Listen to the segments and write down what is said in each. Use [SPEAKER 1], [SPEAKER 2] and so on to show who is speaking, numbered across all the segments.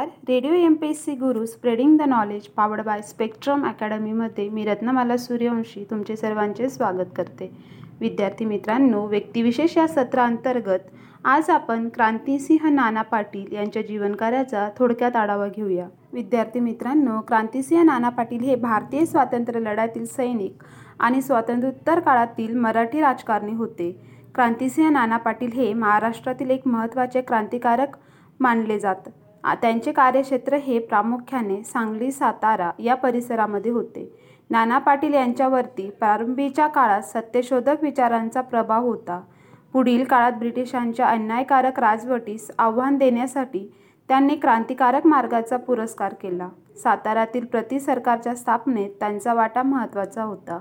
[SPEAKER 1] Radio M P S C Guru spreading the knowledge powered by Spectrum अकॅडमीमध्ये मी रत्नमाला सूर्यवंशी तुमचे सर्वांचे स्वागत करते. विद्यार्थी मित्रांनो व्यक्तिविशेष या सत्रांतर्गत आज आपण क्रांतिसिंह नाना पाटील यांच्या जीवनकार्याचा थोडक्यात आढावा घेऊया. विद्यार्थी मित्रांनो क्रांतिसिंह नाना पाटील हे भारतीय स्वातंत्र्य लढ्यातील सैनिक आणि स्वातंत्र्योत्तर काळातील मराठी राजकारणी होते. क्रांतिसिंह नाना पाटील हे महाराष्ट्रातील एक महत्त्वाचे क्रांतिकारक मानले जात. त्यांचे कार्यक्षेत्र हे प्रामुख्याने सांगली सातारा या परिसरामध्ये होते. नाना पाटील यांच्यावरती प्रारंभीच्या काळात सत्यशोधक विचारांचा प्रभाव होता. पुढील काळात ब्रिटिशांच्या अन्यायकारक राजवटीस आव्हान देण्यासाठी त्यांनी क्रांतिकारक मार्गाचा पुरस्कार केला. सातारातील प्रति सरकारच्या स्थापनेत त्यांचा वाटा महत्त्वाचा होता.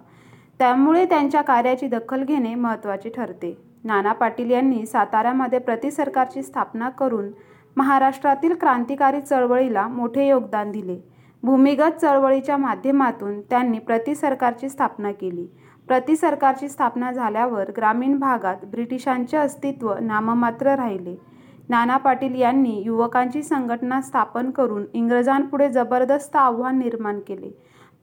[SPEAKER 1] त्यामुळे त्यांच्या कार्याची दखल घेणे महत्त्वाचे ठरते. नाना पाटील यांनी साताऱ्यामध्ये प्रति सरकारची स्थापना करून महाराष्ट्रातील क्रांतिकारी चळवळीला मोठे योगदान दिले. भूमिगत चळवळीच्या माध्यमातून त्यांनी प्रति सरकारची स्थापना केली. प्रति सरकारची स्थापना झाल्यावर ग्रामीण भागात ब्रिटिशांचे अस्तित्व नाममात्र राहिले. नाना पाटील यांनी युवकांची संघटना स्थापन करून इंग्रजांपुढे जबरदस्त आव्हान निर्माण केले.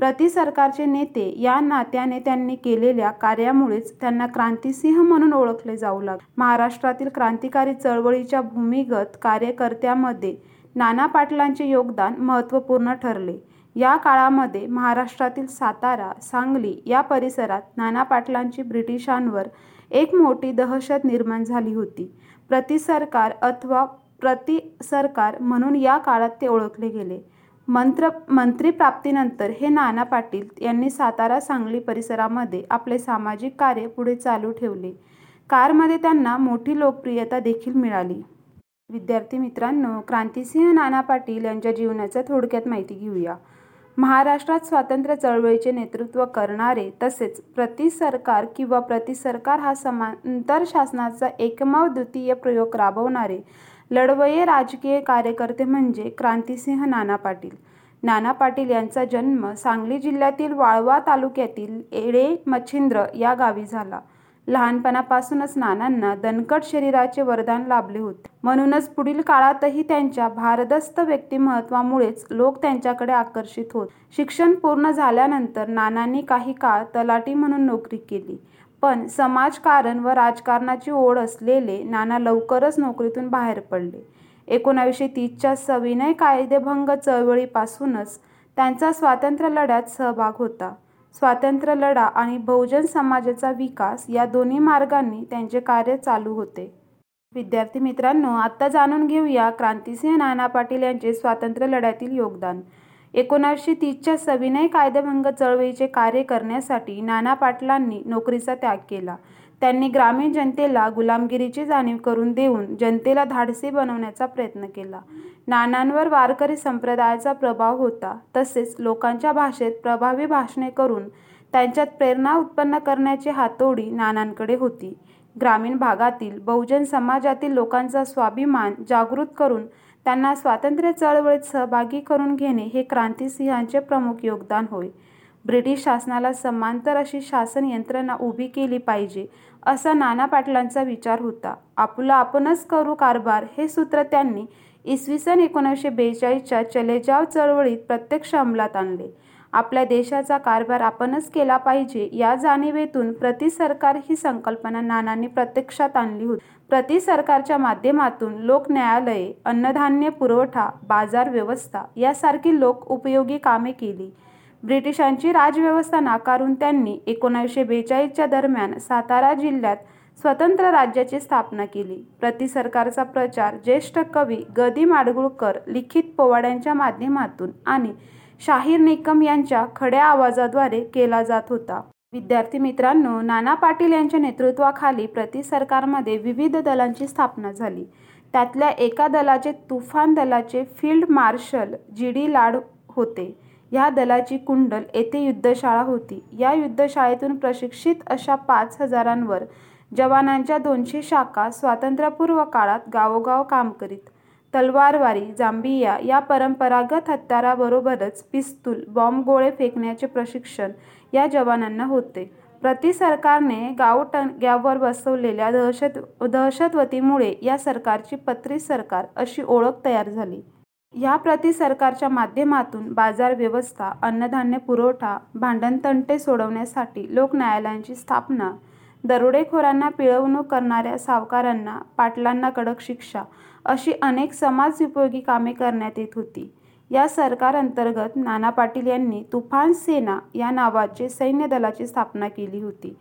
[SPEAKER 1] प्रति सरकारचे नेते या नात्याने त्यांनी केलेल्या कार्यामुळेच त्यांना क्रांतिसिंह म्हणून ओळखले जाऊ लागले. महाराष्ट्रातील क्रांतिकारी चळवळीच्या भूमिगत कार्यकर्त्यामध्ये नाना पाटलांचे योगदान महत्त्वपूर्ण ठरले. या काळामध्ये महाराष्ट्रातील सातारा सांगली या परिसरात नाना पाटलांची ब्रिटिशांवर एक मोठी दहशत निर्माण झाली होती. प्रति सरकार अथवा प्रति सरकार म्हणून या काळात ते ओळखले गेले. मंत्र मंत्रीप्राप्तीनंतर हे नाना पाटील यांनी सातारा सांगली परिसरामध्ये आपले सामाजिक कार्य पुढे चालू ठेवले. कारमध्ये त्यांना मोठी लोकप्रियता देखील मिळाली. विद्यार्थी मित्रांनो क्रांतिसिंह नाना पाटील यांच्या जीवनाच्या थोडक्यात माहिती घेऊया. महाराष्ट्रात स्वातंत्र्य चळवळीचे नेतृत्व करणारे तसेच प्रति सरकार किंवा प्रति सरकार हा समांतर शासनाचा एकमेव द्वितीय प्रयोग राबवणारे लढवय्ये राजकीय कार्यकर्ते म्हणजे क्रांतिसिंह नाना पाटील. नाना पाटील यांचा जन्म सांगली जिल्ह्यातील वाळवा तालुक्यातील एडे मच्छिंद्र या गावी झाला. लहानपणापासूनच नानांना दणकट शरीराचे वरदान लाभले होते. म्हणूनच पुढील काळातही त्यांच्या भारदस्त व्यक्तिमत्वामुळेच लोक त्यांच्याकडे आकर्षित होत. शिक्षण पूर्ण झाल्यानंतर नानांनी काही काळ तलाठी म्हणून नोकरी केली. पण समाजकारण व राजकारणाची ओढ असलेले नाना लवकरच नोकरीतून बाहेर पडले. एकोणावीसशे तीसच्या सविनय कायदेभंग चळवळीपासूनच त्यांचा स्वातंत्र्य लढ्यात सहभाग होता. स्वातंत्र्य लढा आणि बहुजन समाजाचा विकास या दोन्ही मार्गांनी त्यांचे कार्य चालू होते. विद्यार्थी मित्रांनो आत्ता जाणून घेऊया क्रांतिसिंह नाना पाटील यांचे स्वातंत्र्य लढ्यातील योगदान. एकोणावीसशे तीसच्या सविनय कायदेभंग चळवळीचे कार्य करण्यासाठी नाना पाटलांनी नोकरीचा त्याग केला. त्यांनी ग्रामीण जनतेला गुलामगिरीची जाणीव करून देऊन जनतेला धाडसी बनवण्याचा प्रयत्न केला. नानांवर वारकरी संप्रदायाचा प्रभाव होता. तसेच लोकांच्या भाषेत प्रभावी भाषणे करून त्यांच्यात प्रेरणा उत्पन्न करण्याची हातोडी नानांकडे होती. ग्रामीण भागातील बहुजन समाजातील लोकांचा स्वाभिमान जागृत करून त्यांना स्वातंत्र्य चळवळीत सहभागी करून घेणे हे क्रांतिसिंहांचे प्रमुख योगदान होय. ब्रिटिश शासनाला समांतर अशी शासन यंत्रणा उभी केली पाहिजे असा नाना पाटलांचा विचार होता. आपला आपणच करू कारभार हे सूत्र त्यांनी इसवी सन एकोणीसशे बेचाळीसच्या चलेजाव चळवळीत प्रत्यक्ष अंमलात आणले. आपल्या देशाचा कारभार आपणच केला पाहिजे या जाणीवेतून प्रति सरकार ही संकल्पना नानांनी प्रत्यक्षात आणली होती. प्रति सरकारच्या माध्यमातून लोक न्यायालये अन्नधान्य पुरवठा बाजार व्यवस्था यासारखी लोक उपयोगी कामे केली. ब्रिटिशांची राजव्यवस्था नाकारून त्यांनी एकोणीसशे बेचाळीसच्या दरम्यान सातारा जिल्ह्यात स्वतंत्र राज्याची स्थापना केली. प्रति सरकारचा प्रचार ज्येष्ठ कवी गदी माडगुळकर लिखित पोवाड्यांच्या माध्यमातून आणि शाहीर निकम यांच्या खड्या आवाजाद्वारे केला जात होता. विद्यार्थी मित्रांनो नाना पाटील यांच्या नेतृत्वाखाली प्रति सरकारमध्ये विविध दलांची स्थापना झाली. त्यातल्या एका दलाचे तुफान दलाचे field marshal G D Lad होते. या दलाची कुंडल येथे युद्धशाळा होती. या युद्धशाळेतून प्रशिक्षित अशा पाच हजारांवर जवानांच्या दोनशे शाखा स्वातंत्र्यपूर्व काळात गावोगाव काम करीत तलवारबारी जांबिया या परंपरागत हत्याराबरोबरच पिस्तूल बॉम्बगोळे फेकण्याचे प्रशिक्षण या जवानांना होते. प्रति सरकारने गावटग्यावर बसवलेल्या दहशत दहशतवतीमुळे या सरकारची पत्री सरकार अशी ओळख तयार झाली. या प्रति सरकारच्या माध्यमातून बाजार व्यवस्था अन्नधान्य पुरवठा भांडणतंटे सोडवण्यासाठी लोक न्यायालयांची स्थापना दरोडेखोरांना पिळवणूक करणाऱ्या सावकारांना पाटलांना कडक शिक्षा अशी अनेक समाजोपयोगी कामे करण्यात येत होती. या सरकारअंतर्गत नाना पाटील यांनी तुफान सेना या नावाचे सैन्य दलाची स्थापना केली होती.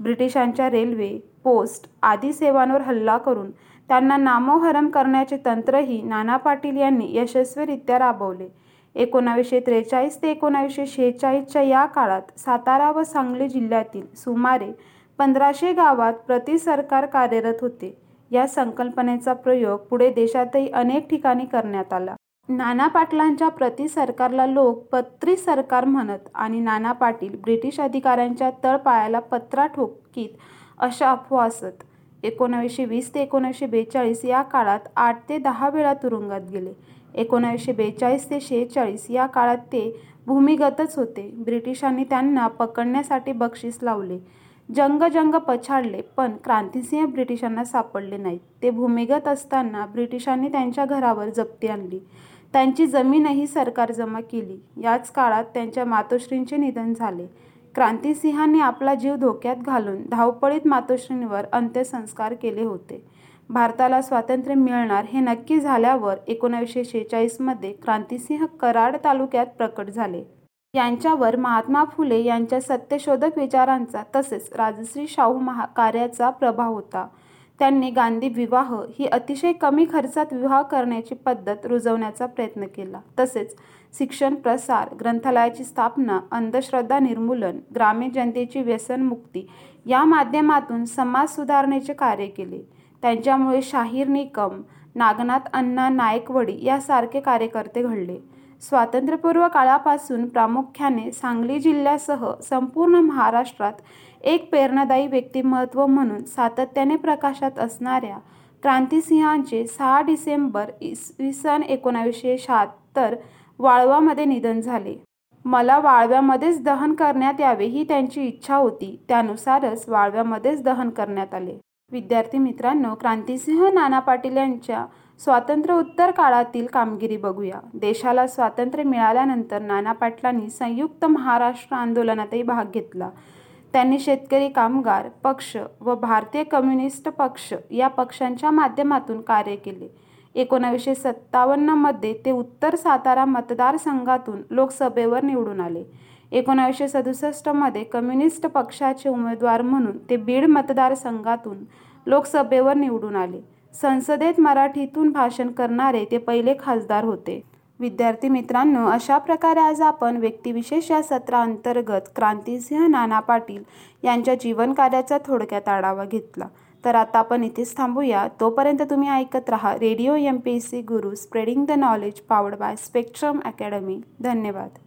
[SPEAKER 1] ब्रिटिशांच्या रेल्वे पोस्ट आदी सेवांवर हल्ला करून त्यांना नामोहरम करण्याचे तंत्रही नाना पाटील यांनी यशस्वीरित्या राबवले. एकोणावीसशे त्रेचाळीस ते एकोणावीसशे शेहेचाळीसच्या या काळात सातारा व सांगली जिल्ह्यातील सुमारे पंधराशे गावात प्रतिसरकार कार्यरत होते. या संकल्पनेचा प्रयोग पुढे देशातही अनेक ठिकाणी करण्यात आला. नाना पाटलांच्या प्रति सरकारला लोक पत्री सरकार म्हणत आणि नाना पाटील ब्रिटिश अधिकाऱ्यांच्या तळपायाला पत्रा ठोकीत अशा अफवा असत. एकोणावीसशे वीस ते एकोणावीसशे बेचाळीस या काळात आठ ते दहा वेळा तुरुंगात गेले. एकोणावीसशे बेचाळीस ते शेहेचाळीस या काळात ते भूमिगतच होते. ब्रिटिशांनी त्यांना पकडण्यासाठी बक्षीस लावले. जंग जंग पछाडले पण क्रांतिसिंह ब्रिटिशांना सापडले नाहीत. ते भूमिगत असताना ब्रिटिशांनी त्यांच्या घरावर जप्ती आणली. त्यांची जमीनही सरकार जमा केली. याच काळात त्यांच्या मातोश्रींचे निधन झाले. क्रांतिसिंहांनी आपला जीव धोक्यात घालून धावपळीत मातोश्रींवर अंत्यसंस्कार केले होते. भारताला स्वातंत्र्य मिळणार हे नक्की झाल्यावर एकोणावीसशे शेहेचाळीसमध्ये क्रांतिसिंह कराड तालुक्यात प्रकट झाले. यांच्यावर महात्मा फुले यांच्या सत्यशोधक विचारांचा तसेच राजश्री शाहू महा कार्याचा प्रभाव होता. त्यांनी गांधी विवाह ही अतिशय कमी खर्चात विवाह करण्याची पद्धत रुजवण्याचा प्रयत्न केला. तसेच शिक्षण प्रसार ग्रंथालयाची स्थापना अंधश्रद्धा निर्मूलन ग्रामीण जनतेची व्यसनमुक्ती या माध्यमातून समाज सुधारणेचे कार्य केले. त्यांच्यामुळे शाहीर निकम नागनाथ अण्णा नायकवडी यासारखे कार्यकर्ते घडले. स्वातंत्र्यपूर्व काळापासून प्रामुख्याने सांगली जिल्ह्यासह संपूर्ण महाराष्ट्रात एक प्रेरणादायी व्यक्तिमत्व म्हणून सातत्याने प्रकाशात असणाऱ्या क्रांतिसिंहांचे सहा डिसेंबर इसवी सन एकोणावीसशे शहात्तर वाळवामध्ये निधन झाले. मला वाळव्यामध्येच दहन करण्यात यावे ही त्यांची इच्छा होती. त्यानुसारच वाळव्यामध्येच दहन करण्यात आले. विद्यार्थी मित्रांनो क्रांतिसिंह नाना पाटील यांच्या स्वातंत्र्य उत्तर काळातील कामगिरी बघूया. देशाला स्वातंत्र्य मिळाल्यानंतर नाना पाटलांनी संयुक्त महाराष्ट्र आंदोलनातही भाग घेतला. त्यांनी शेतकरी कामगार पक्ष व भारतीय कम्युनिस्ट पक्ष या पक्षांच्या माध्यमातून कार्य केले. एकोणावीसशे सत्तावन्नमध्ये ते उत्तर सातारा मतदारसंघातून लोकसभेवर निवडून आले. एकोणावीसशे सदुसष्टमध्ये कम्युनिस्ट पक्षाचे उमेदवार म्हणून ते बीड मतदारसंघातून लोकसभेवर निवडून आले. संसदेत मराठीतून भाषण करणारे ते पहिले खासदार होते. विद्यार्थी मित्रांनो अशा प्रकारे आज आपण व्यक्तिविशेष या सत्राअंतर्गत क्रांतिसिंह नाना पाटील यांच्या जीवनकार्याचा थोडक्यात आढावा घेतला. तर आता आपण इथेच थांबूया. तोपर्यंत तुम्ही ऐकत राहा radio M P S C Guru spreading the knowledge powered by spectrum academy. धन्यवाद.